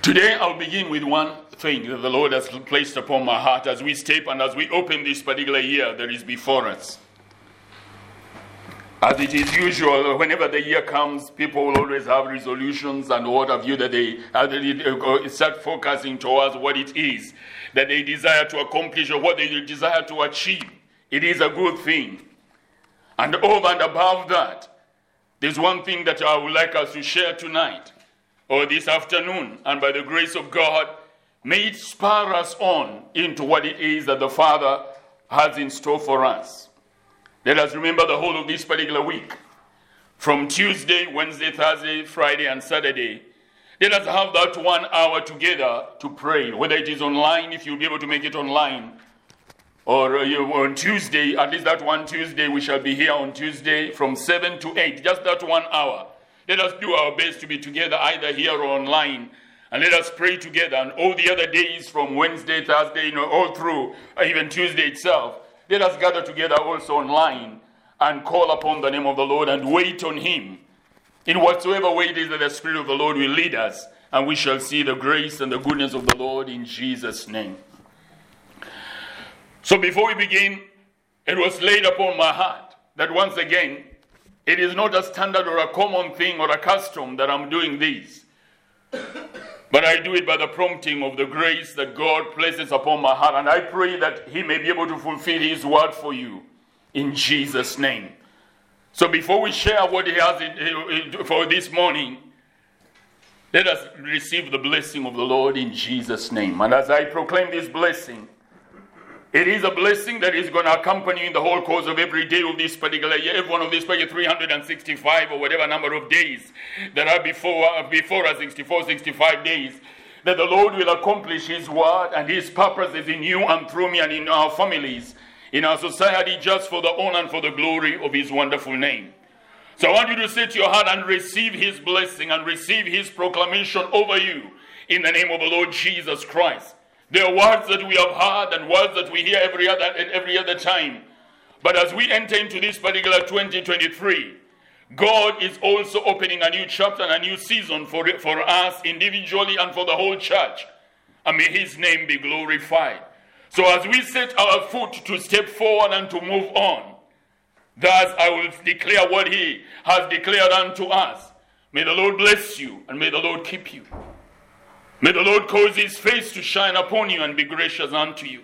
Today, I'll begin with one thing that the Lord has placed upon my heart as we step and as we open this particular year that is before us. As it is usual, whenever the year comes, people will always have resolutions and what have you that they, start focusing towards what it is that they desire to accomplish or what they desire to achieve. It is a good thing. And over and above that, there's one thing that I would like us to share tonight or this afternoon, and by the grace of God, may it spur us on into what it is that the Father has in store for us. Let us remember the whole of this particular week. From Tuesday, Wednesday, Thursday, Friday, and Saturday, let us have that one hour together to pray, whether it is online, if you'll be able to make it online, or uh, on Tuesday, at least that one Tuesday, we shall be here on Tuesday from 7 to 8, just that one hour. Let us do our best to be together either here or online. And let us pray together. And all the other days from Wednesday, Thursday, you know, all through, uh, even Tuesday itself, let us gather together also online and call upon the name of the Lord and wait on Him in whatsoever way it is that the Spirit of the Lord will lead us, and we shall see the grace and the goodness of the Lord in Jesus' name. So before we begin, it was laid upon my heart that once again, it is not a standard or a common thing or a custom that I'm doing this. But I do it by the prompting of the grace that God places upon my heart. And I pray that He may be able to fulfill His word for you in Jesus' name. So before we share what He has for this morning, let us receive the blessing of the Lord in Jesus' name. And as I proclaim this blessing, it is a blessing that is going to accompany in the whole course of every day of this particular year, every one of these 365 or whatever number of days that are before, uh, before us, 64, 65 days, that the Lord will accomplish His word and His purposes in you and through me and in our families, in our society, just for the honor and for the glory of His wonderful name. So I want you to set your heart and receive His blessing and receive His proclamation over you in the name of the Lord Jesus Christ. There are words that we have heard and words that we hear every other every other time. But as we enter into this particular 2023, God is also opening a new chapter and a new season for, for us individually and for the whole church. And may His name be glorified. So as we set our foot to step forward and to move on, thus I will declare what He has declared unto us. May the Lord bless you and may the Lord keep you. May the Lord cause his face to shine upon you and be gracious unto you.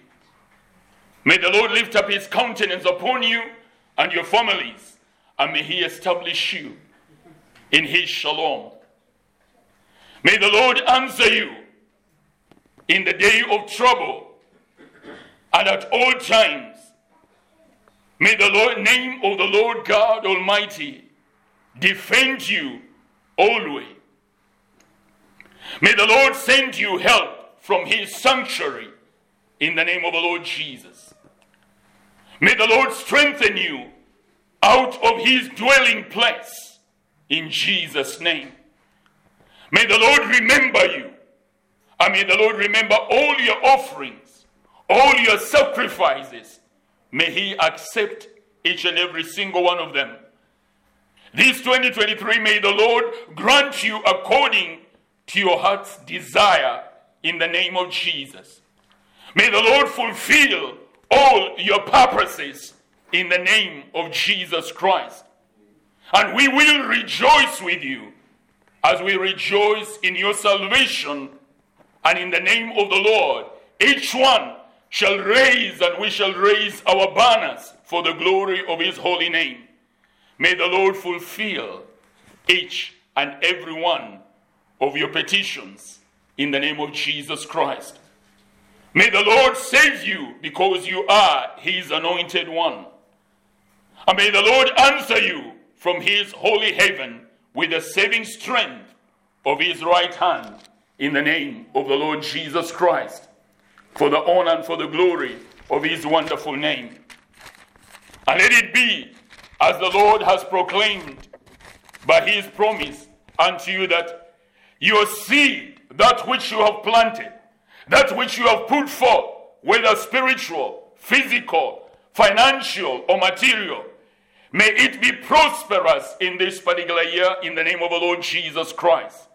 May the Lord lift up his countenance upon you and your families, and may he establish you in his shalom. May the Lord answer you in the day of trouble and at all times. May the Lord, name of the Lord God Almighty defend you always. May the Lord send you help from his sanctuary in the name of the Lord Jesus. May the Lord strengthen you out of his dwelling place in Jesus' name. May the Lord remember you. And may the Lord remember all your offerings, all your sacrifices. May he accept each and every single one of them. This 2023, may the Lord grant you according to your heart's desire in the name of Jesus. May the Lord fulfill all your purposes in the name of Jesus Christ. And we will rejoice with you as we rejoice in your salvation and in the name of the Lord. Each one shall raise and we shall raise our banners for the glory of his holy name. May the Lord fulfill each and every one of your petitions in the name of Jesus Christ. May the Lord save you because you are his anointed one. And may the Lord answer you from his holy heaven with the saving strength of his right hand in the name of the Lord Jesus Christ for the honor and for the glory of his wonderful name. And let it be as the Lord has proclaimed by his promise unto you that your seed, that which you have planted, that which you have put forth, whether spiritual, physical, financial, or material, may it be prosperous in this particular year in the name of the Lord Jesus Christ.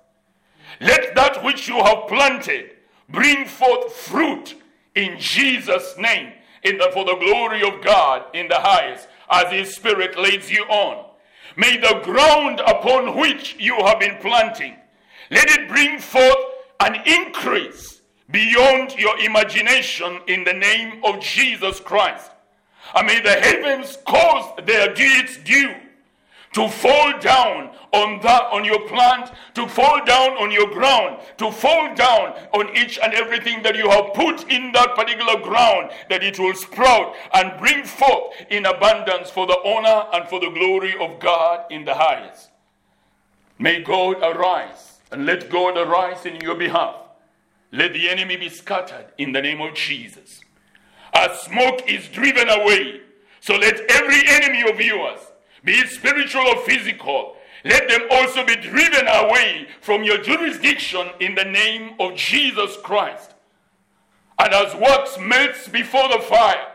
Let that which you have planted bring forth fruit in Jesus' name, in the, for the glory of God in the highest, as His Spirit leads you on. May the ground upon which you have been planting, let it bring forth an increase beyond your imagination in the name of Jesus Christ. And may the heavens cause their deeds due to fall down on that on your plant to fall down on your ground to fall down on each and everything that you have put in that particular ground that it will sprout and bring forth in abundance for the honor and for the glory of God in the highest may God arise and let God arise in your behalf. Let the enemy be scattered in the name of Jesus. As smoke is driven away. So let every enemy of yours be it spiritual or physical, let them also be driven away from your jurisdiction in the name of Jesus Christ. And as wax melts before the fire,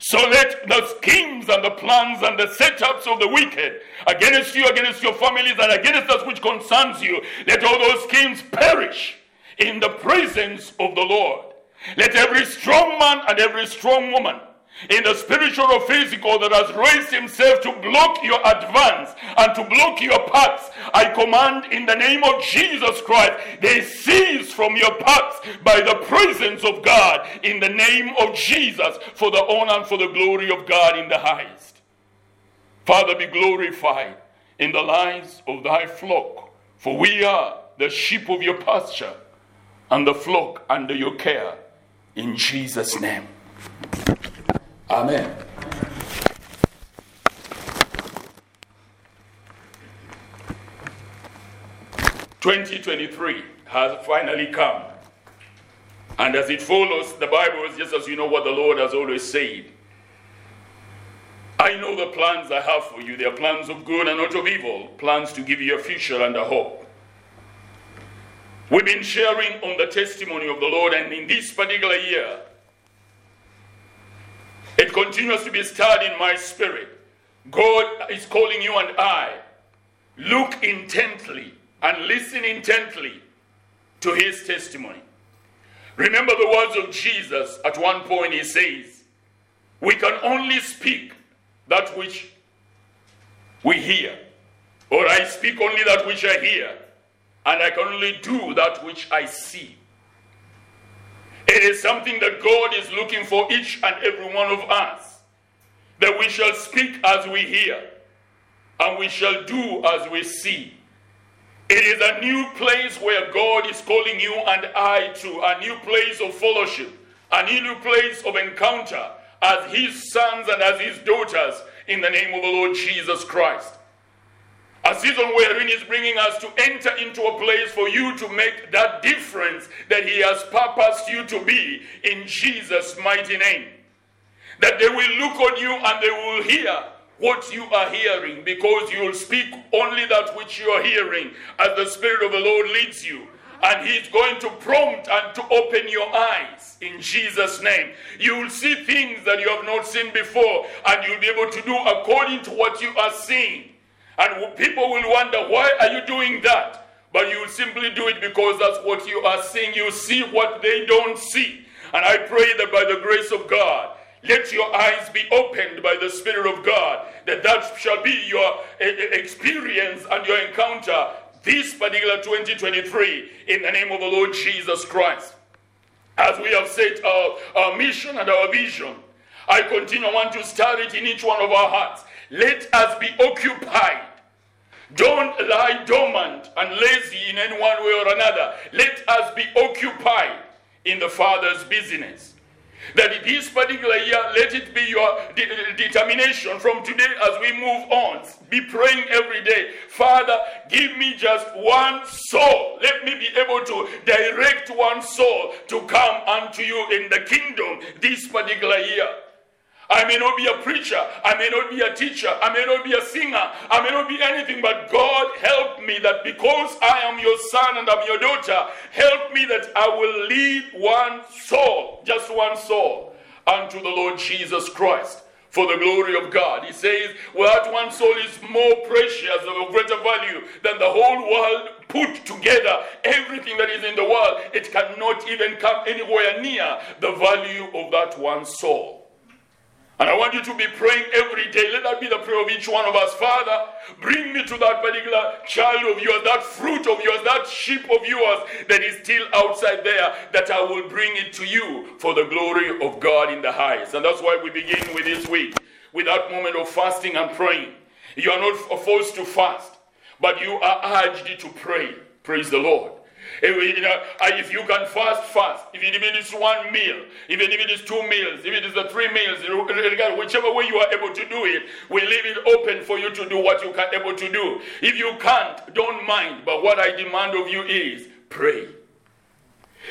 so let the schemes and the plans and the setups of the wicked against you, against your families, and against us which concerns you, let all those schemes perish in the presence of the Lord. Let every strong man and every strong woman in the spiritual or physical that has raised himself to block your advance and to block your paths, I command in the name of Jesus Christ, they cease from your paths by the presence of God in the name of Jesus for the honor and for the glory of God in the highest. Father, be glorified in the lives of thy flock, for we are the sheep of your pasture and the flock under your care. In Jesus' name. Amen. Twenty twenty three has finally come. And as it follows, the Bible is just as you know what the Lord has always said. I know the plans I have for you. They are plans of good and not of evil, plans to give you a future and a hope. We've been sharing on the testimony of the Lord, and in this particular year, it continues to be stirred in my spirit. God is calling you and I. Look intently and listen intently to his testimony. Remember the words of Jesus at one point, he says, We can only speak that which we hear, or I speak only that which I hear, and I can only do that which I see. It is something that God is looking for each and every one of us. That we shall speak as we hear, and we shall do as we see. It is a new place where God is calling you and I to a new place of fellowship, a new place of encounter as His sons and as His daughters in the name of the Lord Jesus Christ. A season wherein He's bringing us to enter into a place for you to make that difference that He has purposed you to be in Jesus' mighty name. That they will look on you and they will hear what you are hearing because you will speak only that which you are hearing as the Spirit of the Lord leads you. And He's going to prompt and to open your eyes in Jesus' name. You will see things that you have not seen before, and you'll be able to do according to what you are seeing. And people will wonder, why are you doing that? But you simply do it because that's what you are seeing. You see what they don't see. And I pray that by the grace of God, let your eyes be opened by the Spirit of God, that that shall be your eh, eh, experience and your encounter this particular 2023 in the name of the Lord Jesus Christ. As we have set our, our mission and our vision, I continue, I want to start it in each one of our hearts. Let us be occupied don't lie dormant and lazy in any one way or another. Let us be occupied in the Father's business. That in this particular year, let it be your de- determination from today as we move on. Be praying every day. Father, give me just one soul. Let me be able to direct one soul to come unto you in the kingdom this particular year. I may not be a preacher. I may not be a teacher. I may not be a singer. I may not be anything, but God help me that because I am your son and I'm your daughter, help me that I will lead one soul, just one soul, unto the Lord Jesus Christ. for the glory of God. He says, well, that one soul is more precious, of greater value than the whole world put together. Everything that is in the world, it cannot even come anywhere near the value of that one soul. And I want you to be praying every day. Let that be the prayer of each one of us. Father, bring me to that particular child of yours, that fruit of yours, that sheep of yours that is still outside there, that I will bring it to you for the glory of God in the highest. And that's why we begin with this week, with that moment of fasting and praying. You are not forced to fast, but you are urged to pray. Praise the Lord. Eh, if, you know, if you can fast, fast. If it is one meal, even if it is two meals, if it is three meals, whichever way you are able to do it, we leave it open for you to do what you can able to do. If you can't, don't mind. But what I demand of you is pray.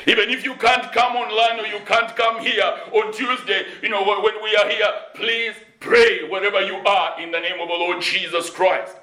Even if you can't come online or you can't come here on Tuesday, you know, when we are here, please pray wherever you are in the name of the Lord Jesus Christ.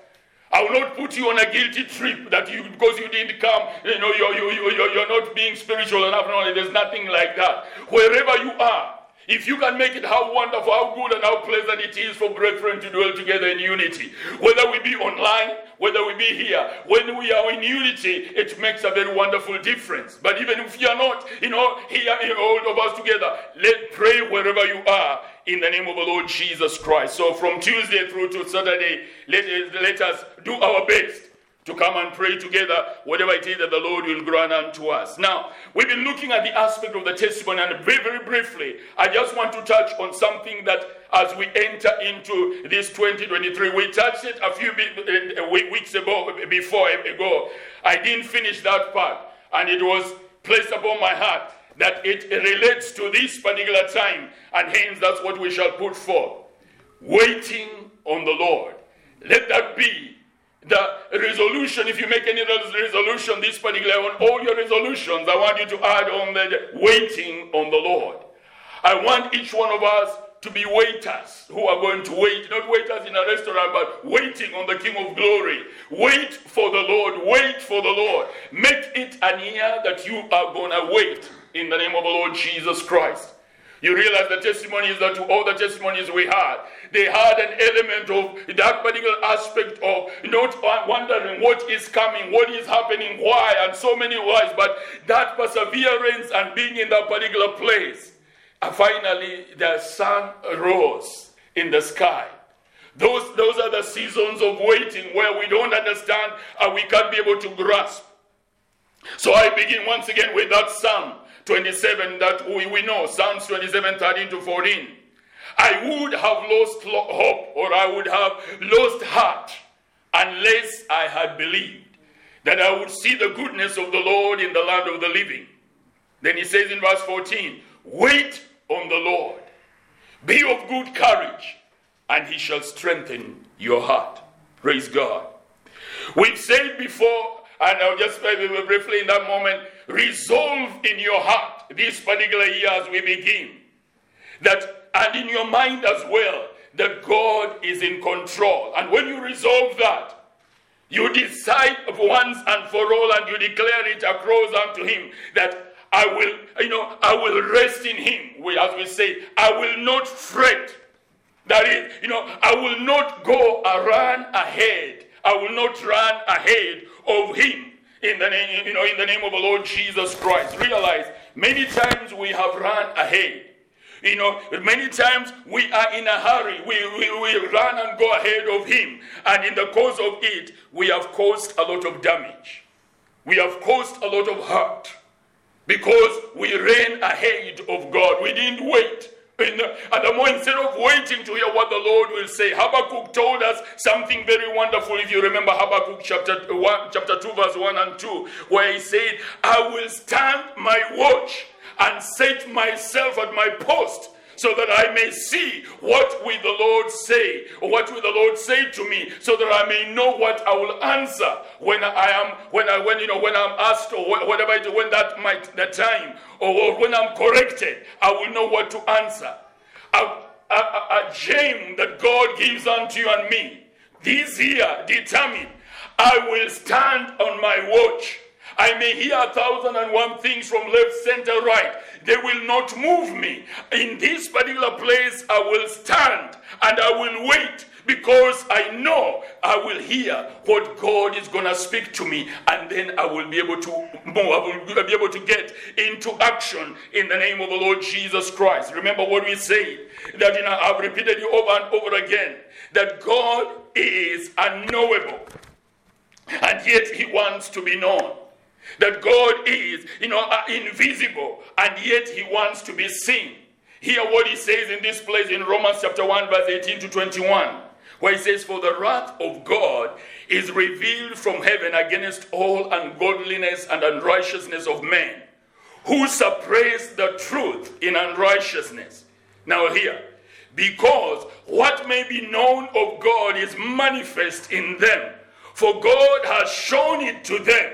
I will not put you on a guilty trip that you because you didn't come, you know, you're, you, you, you're, you're not being spiritual enough. No, there's nothing like that. Wherever you are, if you can make it how wonderful, how good, and how pleasant it is for brethren to dwell together in unity, whether we be online, whether we be here, when we are in unity, it makes a very wonderful difference. But even if you are not, you know, here, in all of us together, let pray wherever you are in the name of the Lord Jesus Christ. So from Tuesday through to Saturday, let, let us do our best to come and pray together, whatever it is that the Lord will grant unto us. Now, we've been looking at the aspect of the testimony, and very, very briefly, I just want to touch on something that as we enter into this 2023, we touched it a few uh, weeks ago, before ago. I didn't finish that part, and it was placed upon my heart that it relates to this particular time, and hence that's what we shall put forth. Waiting on the Lord. Let that be the resolution, if you make any resolution, this particular on all your resolutions, I want you to add on the waiting on the Lord. I want each one of us to be waiters who are going to wait, not waiters in a restaurant, but waiting on the King of Glory. Wait for the Lord, wait for the Lord. Make it an year that you are going to wait in the name of the Lord Jesus Christ. You realize the testimonies that all the testimonies we had, they had an element of that particular aspect of not wondering what is coming, what is happening, why, and so many whys, but that perseverance and being in that particular place. And finally, the sun rose in the sky. Those, those are the seasons of waiting where we don't understand and we can't be able to grasp. So I begin once again with that psalm 27 that we, we know, Psalms 27 13 to 14. I would have lost hope or I would have lost heart unless I had believed that I would see the goodness of the Lord in the land of the living. Then he says in verse 14, Wait on the Lord, be of good courage, and he shall strengthen your heart. Praise God. We've said before, and I'll just briefly in that moment, resolve in your heart this particular year as we begin that and in your mind as well that God is in control. And when you resolve that, you decide once and for all and you declare it across unto him that I will, you know, I will rest in him. We, as we say, I will not fret. That is, you know, I will not go a run ahead. I will not run ahead of him in the name, you know, in the name of the Lord Jesus Christ. Realize many times we have run ahead. You know, many times we are in a hurry. We, we, we run and go ahead of Him. And in the course of it, we have caused a lot of damage. We have caused a lot of hurt because we ran ahead of God. We didn't wait and the more instead of waiting to hear what the Lord will say, Habakkuk told us something very wonderful. If you remember Habakkuk chapter uh, one, chapter two, verse one and two, where he said, "I will stand my watch and set myself at my post." So that I may see what will the Lord say, or what will the Lord say to me, so that I may know what I will answer when I am when I when you know when I'm asked or whatever it, when that might that time or when I'm corrected, I will know what to answer. A, a, a, a gem that God gives unto you and me this year determined I will stand on my watch I may hear a thousand and one things from left, center, right. They will not move me. In this particular place, I will stand and I will wait because I know I will hear what God is going to speak to me, and then I will be able to move. I will be able to get into action in the name of the Lord Jesus Christ. Remember what we said that you know, I've repeated you over and over again that God is unknowable, and yet He wants to be known. That God is, you know, uh, invisible, and yet He wants to be seen. Hear what He says in this place in Romans chapter 1, verse 18 to 21 where he says, For the wrath of God is revealed from heaven against all ungodliness and unrighteousness of men, who suppress the truth in unrighteousness. Now, here, because what may be known of God is manifest in them, for God has shown it to them.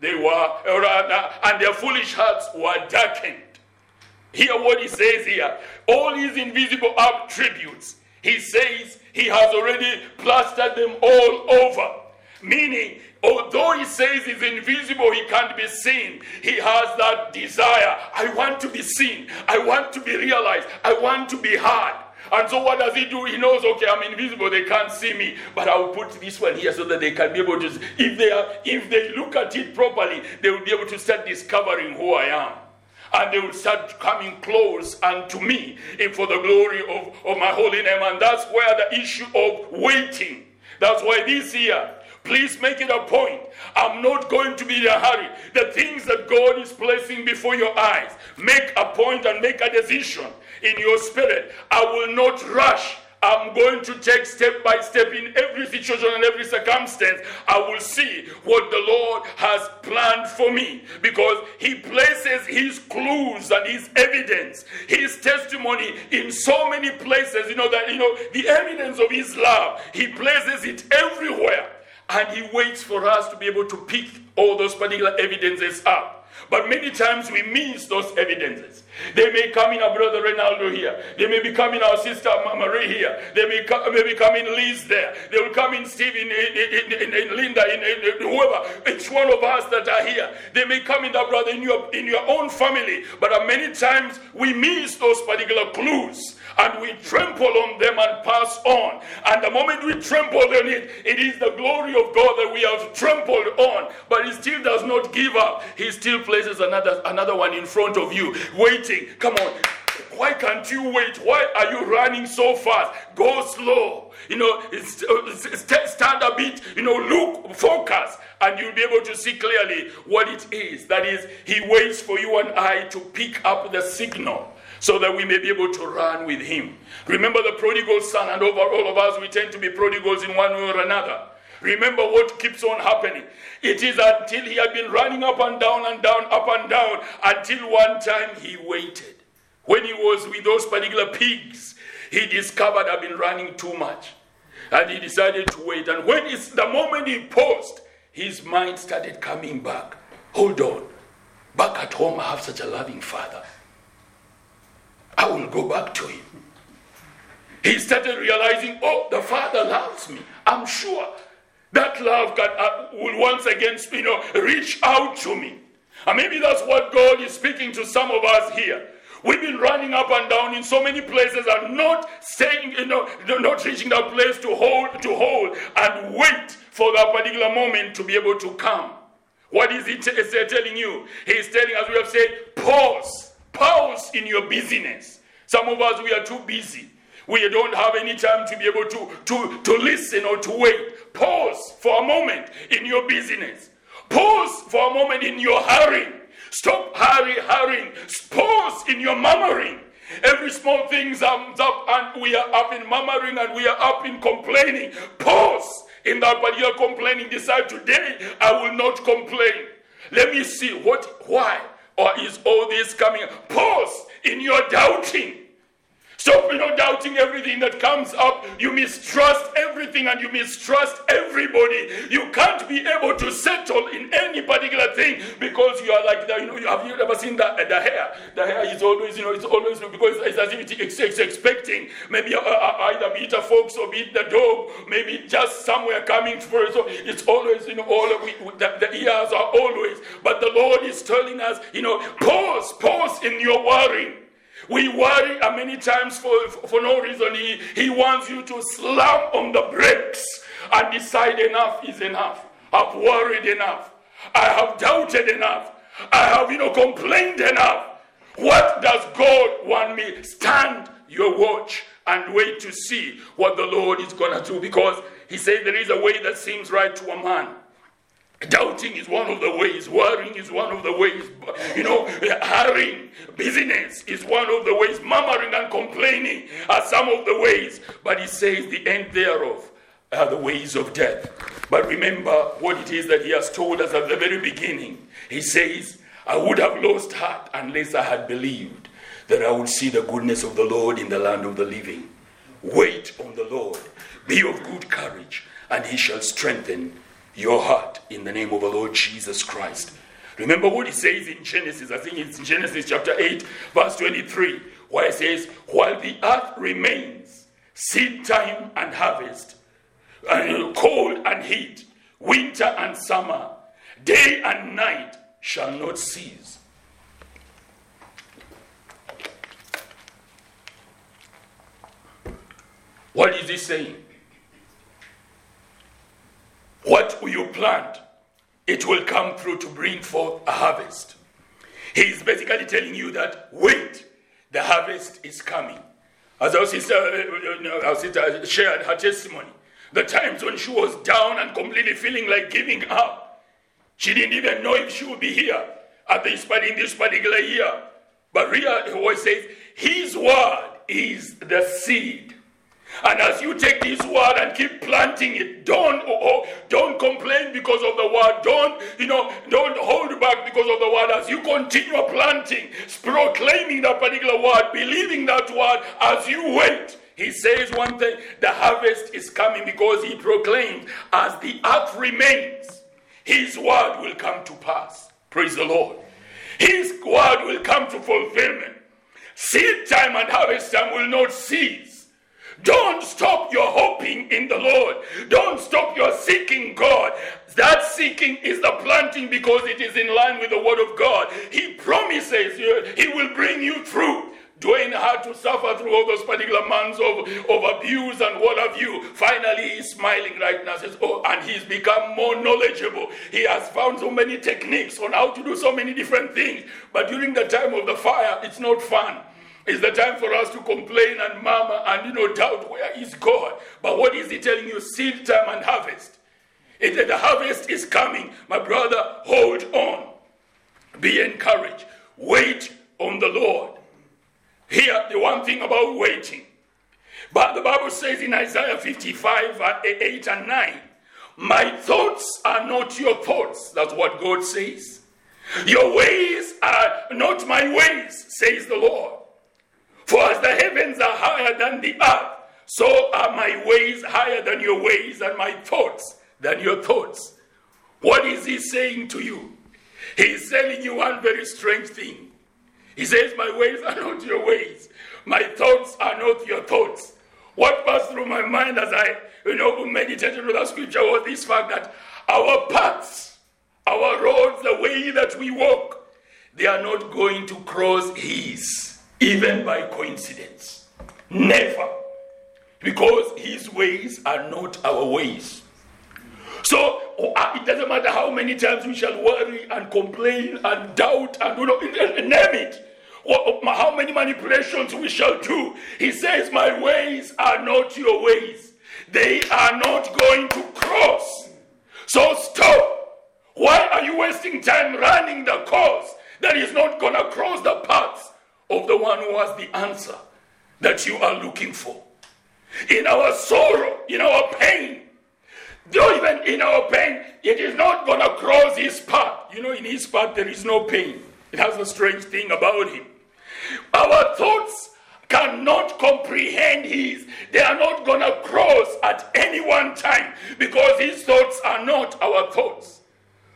They were, and their foolish hearts were darkened. Hear what he says here. All his invisible attributes, he says he has already plastered them all over. Meaning, although he says he's invisible, he can't be seen. He has that desire. I want to be seen. I want to be realized. I want to be heard. And so what does he do? He knows, okay, I'm invisible, they can't see me, but I'll put this one here so that they can be able to. If they are, if they look at it properly, they will be able to start discovering who I am and they will start coming close unto me and for the glory of, of my holy name. And that's where the issue of waiting. That's why this year, please make it a point. I'm not going to be in a hurry. The things that God is placing before your eyes, make a point and make a decision in your spirit. I will not rush. I'm going to take step by step in every situation and every circumstance. I will see what the Lord has planned for me because He places His clues and His evidence, His testimony in so many places. You know, that, you know, the evidence of His love, He places it everywhere. And He waits for us to be able to pick all those particular evidences up. But many times we miss those evidences. They may come in our brother Ronaldo here. They may be coming our sister Marie here. They may, come, may be coming Liz there. They will come in Steve, in, in, in, in Linda, in, whoever. Each one of us that are here. They may come in that brother in your, in your own family. But many times we miss those particular clues and we trample on them and pass on. And the moment we trample on it, it is the glory of God that we have trampled on. But He still does not give up. He still places another another one in front of you, waiting. Come on. Why can't you wait? Why are you running so fast? Go slow. You know, stand a bit. You know, look, focus, and you'll be able to see clearly what it is. That is, He waits for you and I to pick up the signal so that we may be able to run with him. Remember the prodigal son, and over all of us, we tend to be prodigals in one way or another. Remember what keeps on happening. It is until he had been running up and down and down, up and down, until one time he waited. When he was with those particular pigs, he discovered I've been running too much. And he decided to wait. And when it's the moment he paused, his mind started coming back. Hold on. Back at home, I have such a loving father. I will go back to him. He started realizing, oh, the Father loves me. I'm sure that love can, uh, will once again you know, reach out to me. And maybe that's what God is speaking to some of us here. We've been running up and down in so many places and not saying, you know, not reaching that place to hold, to hold and wait for that particular moment to be able to come. What is he t- telling you? He's telling, as we have said, pause Pause in your busyness. Some of us, we are too busy. We don't have any time to be able to, to, to listen or to wait. Pause for a moment in your busyness. Pause for a moment in your hurrying. Stop hurry, hurrying. Pause in your murmuring. Every small thing comes up and we are up in murmuring and we are up in complaining. Pause in that particular complaining. Decide today I will not complain. Let me see what, why, or is all this coming? Pause in your doubting. Stop, you know, doubting everything that comes up. You mistrust everything and you mistrust everybody. You can't be able to settle in any particular thing because you are like that. You know, have you ever seen the, the hare? The hare is always, you know, it's always because it's as if it's, it's expecting maybe uh, uh, either beat a fox or beat the dog, maybe just somewhere coming it. So it's always, you know, all we, the, the ears are always. But the Lord is telling us, you know, pause, pause in your worrying. We worry uh, many times for, for no reason. He, he wants you to slam on the brakes and decide enough is enough. I've worried enough. I have doubted enough. I have, you know, complained enough. What does God want me? Stand your watch and wait to see what the Lord is going to do because He said there is a way that seems right to a man Doubting is one of the ways, worrying is one of the ways, you know, hurrying, busyness is one of the ways, murmuring and complaining are some of the ways. But he says the end thereof are the ways of death. But remember what it is that he has told us at the very beginning. He says, I would have lost heart unless I had believed that I would see the goodness of the Lord in the land of the living. Wait on the Lord, be of good courage, and he shall strengthen your heart in the name of the Lord Jesus Christ. Remember what he says in Genesis, I think it's in Genesis chapter 8, verse 23, where it says, While the earth remains, seed time and harvest, and cold and heat, winter and summer, day and night shall not cease. What is he saying? What you plant, it will come through to bring forth a harvest. He's basically telling you that wait, the harvest is coming. As our sister, uh, our sister shared her testimony, the times when she was down and completely feeling like giving up, she didn't even know if she would be here at this in this particular year. But Ria always says, His word is the seed and as you take this word and keep planting it, don't oh, oh, don't complain because of the word. Don't you know? Don't hold back because of the word. As you continue planting, proclaiming that particular word, believing that word, as you wait. He says one thing: the harvest is coming because he proclaimed, as the earth remains, his word will come to pass. Praise the Lord. His word will come to fulfillment. Seed time and harvest time will not cease don't stop your hoping in the Lord. Don't stop your seeking God. That seeking is the planting because it is in line with the word of God. He promises you, He will bring you through. Dwayne had to suffer through all those particular months of, of abuse and what have you. Finally, he's smiling right now. Says, Oh, and he's become more knowledgeable. He has found so many techniques on how to do so many different things. But during the time of the fire, it's not fun. It's the time for us to complain and murmur and you know doubt where is God. But what is he telling you? Seed time and harvest. It, the harvest is coming. My brother, hold on. Be encouraged. Wait on the Lord. Here, the one thing about waiting. But the Bible says in Isaiah 55, uh, 8 and 9, My thoughts are not your thoughts. That's what God says. Your ways are not my ways, says the Lord. For as the heavens are higher than the earth, so are my ways higher than your ways, and my thoughts than your thoughts. What is he saying to you? He's telling you one very strange thing. He says, My ways are not your ways, my thoughts are not your thoughts. What passed through my mind as I, you know, meditated on that scripture was this fact that our paths, our roads, the way that we walk, they are not going to cross his even by coincidence. Never. Because his ways are not our ways. So uh, it doesn't matter how many times we shall worry and complain and doubt and you know, name it. Or how many manipulations we shall do. He says, My ways are not your ways. They are not going to cross. So stop. Why are you wasting time running the course that is not going to cross the paths of the one who has the answer that you are looking for. In our sorrow, in our pain, though even in our pain, it is not going to cross his path. you know, in his path there is no pain. It has a strange thing about him. Our thoughts cannot comprehend his. They are not going to cross at any one time because his thoughts are not our thoughts.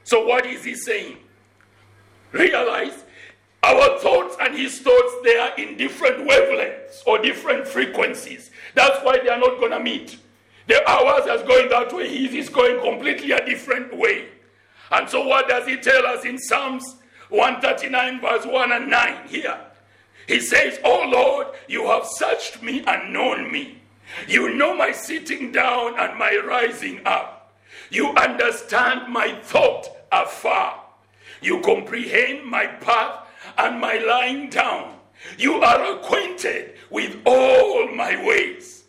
So, what is he saying? Realize our thoughts and his thoughts, they are in different wavelengths or different frequencies. That's why they are not going to meet. The ours is going that way, his is going completely a different way. And so, what does he tell us in Psalms 139, verse 1 and 9 here? He says, Oh Lord, you have searched me and known me. You know my sitting down and my rising up. You understand my thought afar. You comprehend my path and my lying down. You are acquainted with all my ways.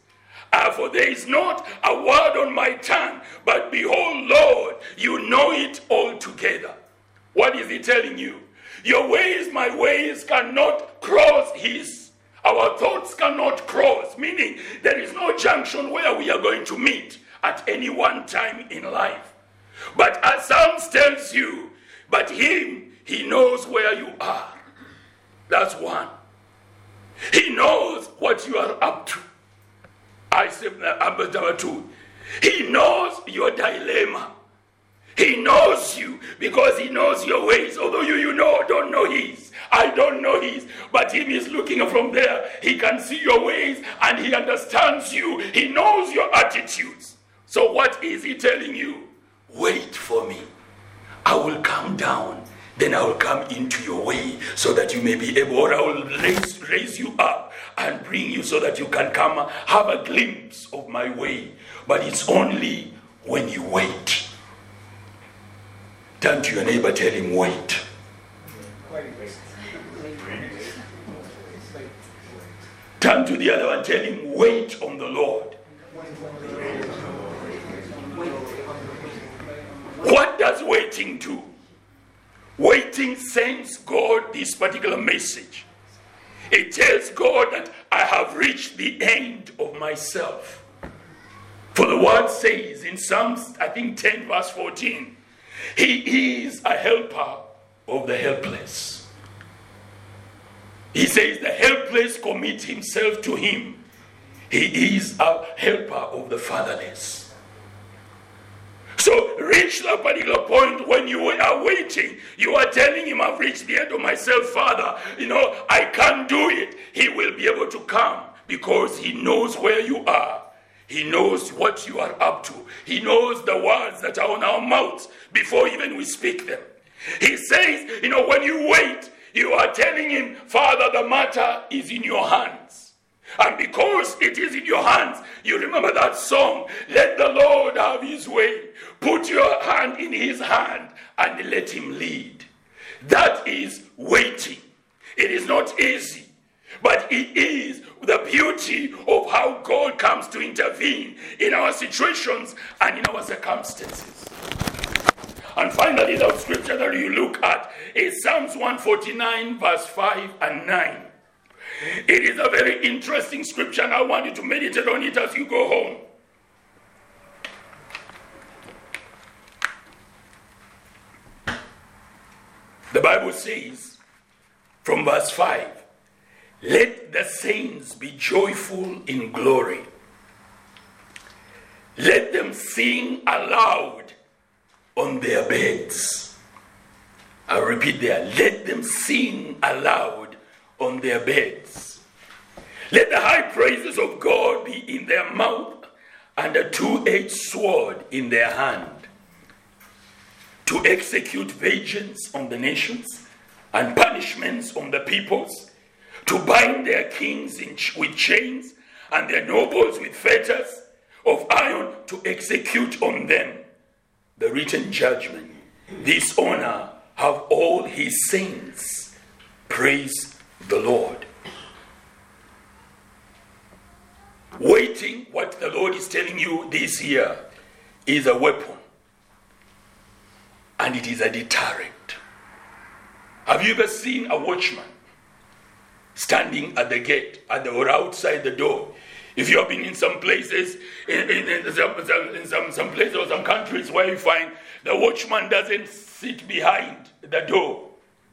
Uh, for there is not a word on my tongue, but behold, Lord, you know it altogether. What is he telling you? Your ways, my ways, cannot cross his. Our thoughts cannot cross, meaning there is no junction where we are going to meet at any one time in life. But as Psalms tells you, but him, he knows where you are. That's one. He knows what you are up to. I said number two. He knows your dilemma. He knows you because he knows your ways. Although you, you know, don't know his. I don't know his. But him is looking from there. He can see your ways and he understands you. He knows your attitudes. So what is he telling you? Wait for me. I will come down. Then I will come into your way so that you may be able, or I will raise, raise you up and bring you so that you can come have a glimpse of my way. But it's only when you wait. Turn to your neighbor, tell him, wait. Turn to the other one, tell him, wait on the Lord. What does waiting do? Sends God this particular message. It tells God that I have reached the end of myself. For the word says in Psalms, I think 10, verse 14, he is a helper of the helpless. He says the helpless commit himself to him. He is a helper of the fatherless. So, reach that particular point when you are waiting, you are telling him, I've reached the end of myself, Father. You know, I can't do it. He will be able to come because he knows where you are. He knows what you are up to. He knows the words that are on our mouths before even we speak them. He says, you know, when you wait, you are telling him, Father, the matter is in your hands. And because it is in your hands, you remember that song, Let the Lord have his way. Put your hand in his hand and let him lead. That is waiting. It is not easy, but it is the beauty of how God comes to intervene in our situations and in our circumstances. And finally, the scripture that you look at is Psalms 149, verse 5 and 9. It is a very interesting scripture, and I want you to meditate on it as you go home. The Bible says from verse 5 let the saints be joyful in glory. Let them sing aloud on their beds. I repeat there, let them sing aloud on their beds. Let the high praises of God be in their mouth and a two edged sword in their hand to execute vengeance on the nations and punishments on the peoples to bind their kings in, with chains and their nobles with fetters of iron to execute on them the written judgment. This honor have all his saints. Praise the Lord. Waiting, what the Lord is telling you this year, is a weapon and it is a deterrent. Have you ever seen a watchman standing at the gate at the, or outside the door. If you have been in some places, in, in, in, some, in some, some places or some countries where you find the watchman doesn't sit behind the door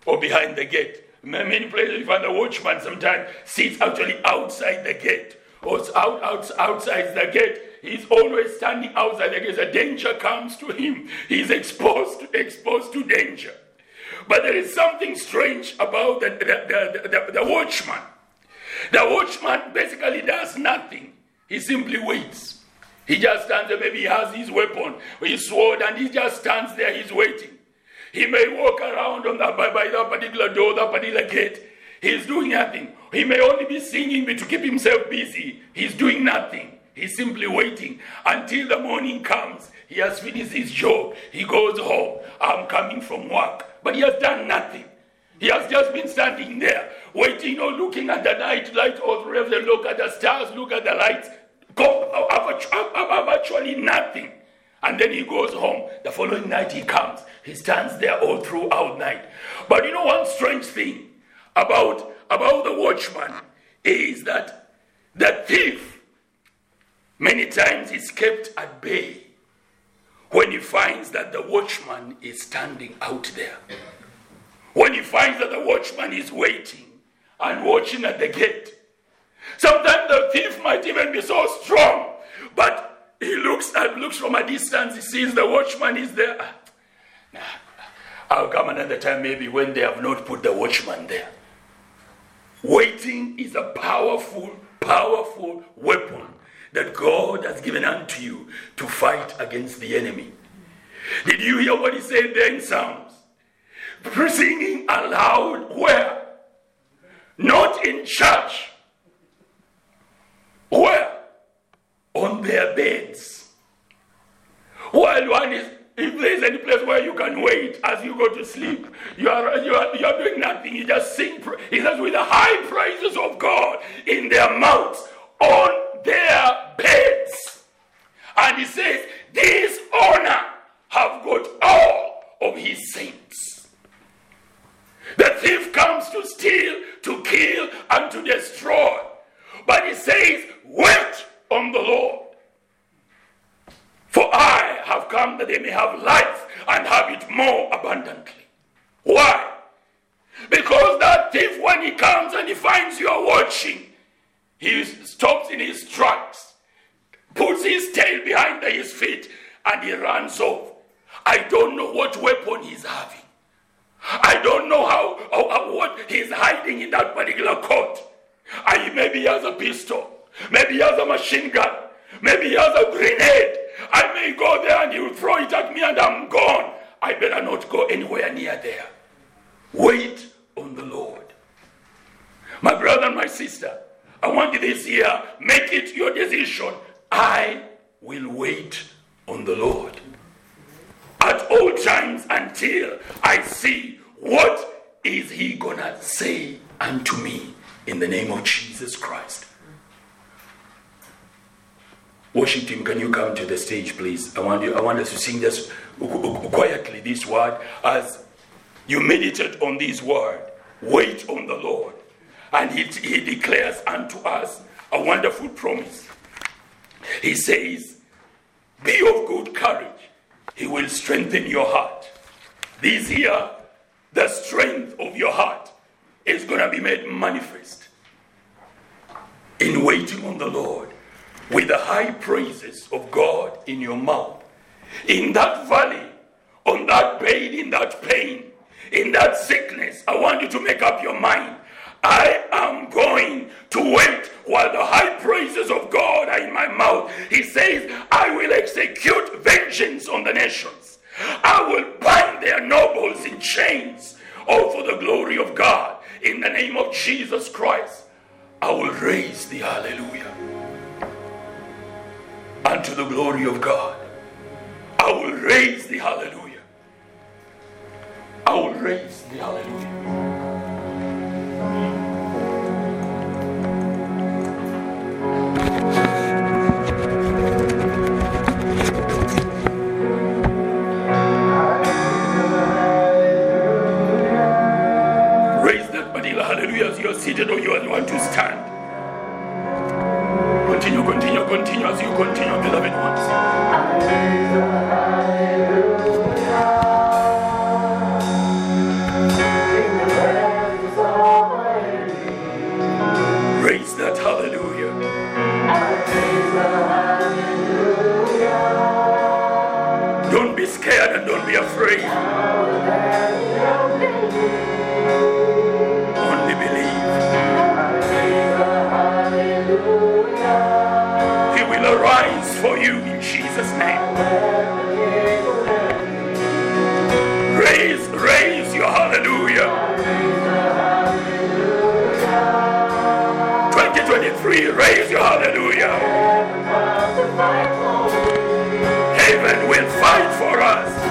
or behind the gate. Many places you find the watchman sometimes sits actually outside the gate or out, out, outside the gate. He's always standing outside the gate. A danger comes to him. He's exposed to, exposed to danger. But there is something strange about the, the, the, the, the watchman. The watchman basically does nothing. He simply waits. He just stands there. Maybe he has his weapon, his sword, and he just stands there. He's waiting. He may walk around on that, by, by that particular door, that particular gate. He's doing nothing. He may only be singing to keep himself busy. He's doing nothing. He's simply waiting until the morning comes. He has finished his job. He goes home. I'm coming from work. But he has done nothing. He has just been standing there, waiting or looking at the night light or look at the stars, look at the lights. Uh, actually, nothing. And then he goes home. The following night he comes. He stands there all throughout night. But you know one strange thing about, about the watchman is that the thief many times is kept at bay when he finds that the watchman is standing out there. When he finds that the watchman is waiting and watching at the gate. Sometimes the thief might even be so strong, but he looks and looks from a distance, he sees the watchman is there. I'll come another time, maybe when they have not put the watchman there. Waiting is a powerful, powerful weapon that God has given unto you to fight against the enemy. Did you hear what he said there in Psalms? Singing aloud where? Not in church. Where? On their beds. While one is if there's any place where you can wait as you go to sleep, you are, you are, you are doing nothing. You just sing. He says, with the high praises of God in their mouths, on their beds. And he says, this honor have got all of his saints. The thief comes to steal, to kill, and to destroy. But he says, wait on the Lord. For I have come that they may have life and have it more abundantly. Why? Because that thief, when he comes and he finds you are watching, he stops in his tracks, puts his tail behind his feet, and he runs off. I don't know what weapon he's having. I don't know how, how what he's hiding in that particular coat. I, maybe he has a pistol. Maybe he has a machine gun. Maybe he has a grenade. I may go there and he will throw it at me and I'm gone. I better not go anywhere near there. Wait on the Lord. My brother and my sister, I want you this year, make it your decision. I will wait on the Lord at all times until I see what is he gonna say unto me in the name of Jesus Christ. Worship team, can you come to the stage, please? I want you. I want us to sing this quietly. This word, as you meditate on this word, wait on the Lord, and He, he declares unto us a wonderful promise. He says, "Be of good courage; He will strengthen your heart." This year, the strength of your heart is going to be made manifest in waiting on the Lord with the high praises of God in your mouth. In that valley, on that pain, in that pain, in that sickness, I want you to make up your mind. I am going to wait while the high praises of God are in my mouth. He says, I will execute vengeance on the nations. I will bind their nobles in chains, all for the glory of God. In the name of Jesus Christ, I will raise the hallelujah unto the glory of God. I will raise the hallelujah. I will raise the hallelujah. Hallelujah you're seated or you want to stand Continue, continue, continue as you continue, beloved ones. 2023, raise your hallelujah. Heaven will fight for us.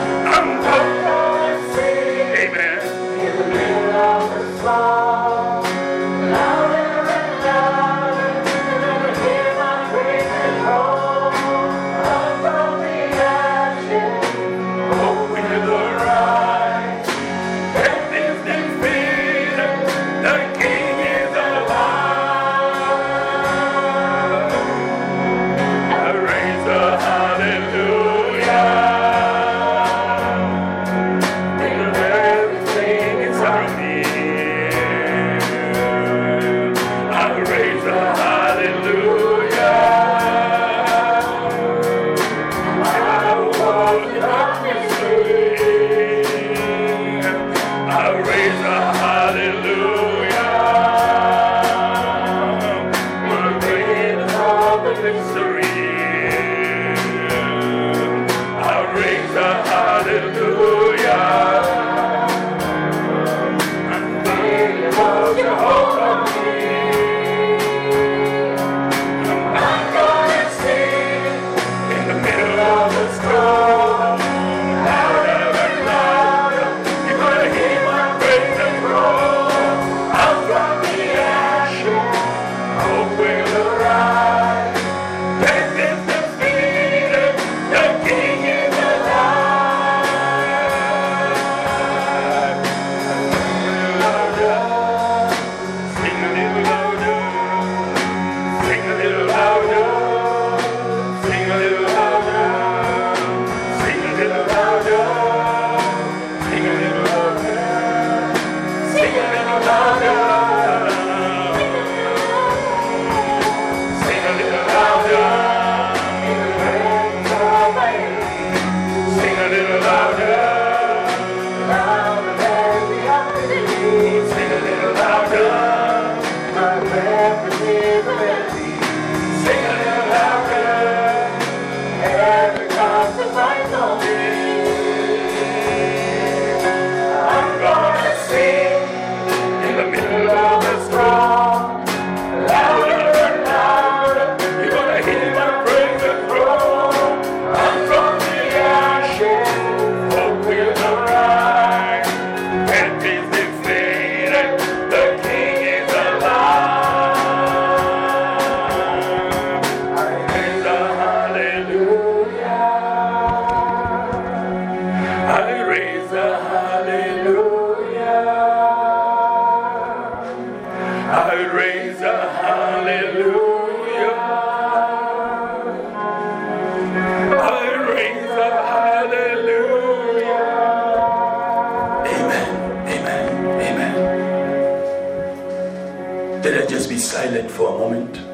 be silent for a moment.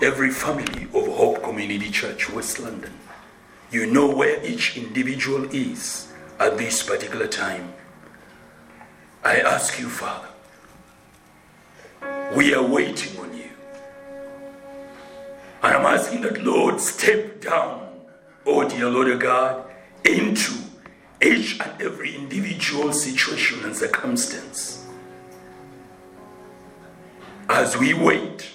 Every family of Hope Community Church, West London. You know where each individual is at this particular time. I ask you, Father, we are waiting on you. And I'm asking that, Lord, step down, oh dear Lord of God, into each and every individual situation and circumstance. As we wait,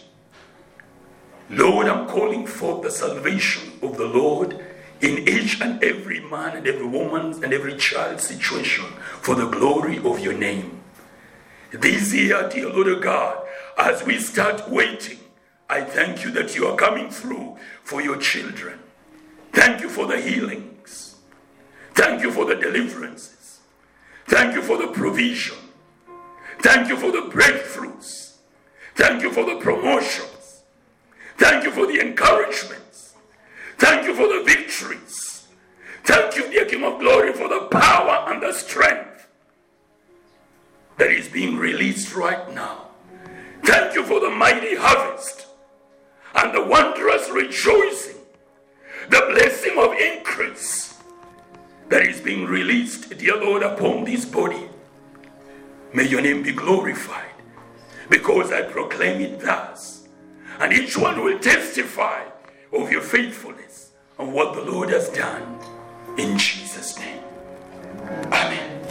Lord, I'm calling forth the salvation of the Lord in each and every man and every woman and every child situation for the glory of your name. This year, dear Lord God, as we start waiting, I thank you that you are coming through for your children. Thank you for the healings. Thank you for the deliverances. Thank you for the provision. Thank you for the breakthroughs. Thank you for the promotions. Thank you for the encouragements. Thank you for the victories. Thank you, dear King of Glory, for the power and the strength that is being released right now. Thank you for the mighty harvest and the wondrous rejoicing, the blessing of increase that is being released, dear Lord, upon this body. May your name be glorified because I proclaim it thus. And each one will testify of your faithfulness and what the Lord has done in Jesus' name. Amen.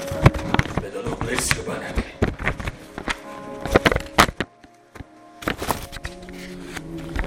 May the Lord bless you abundantly.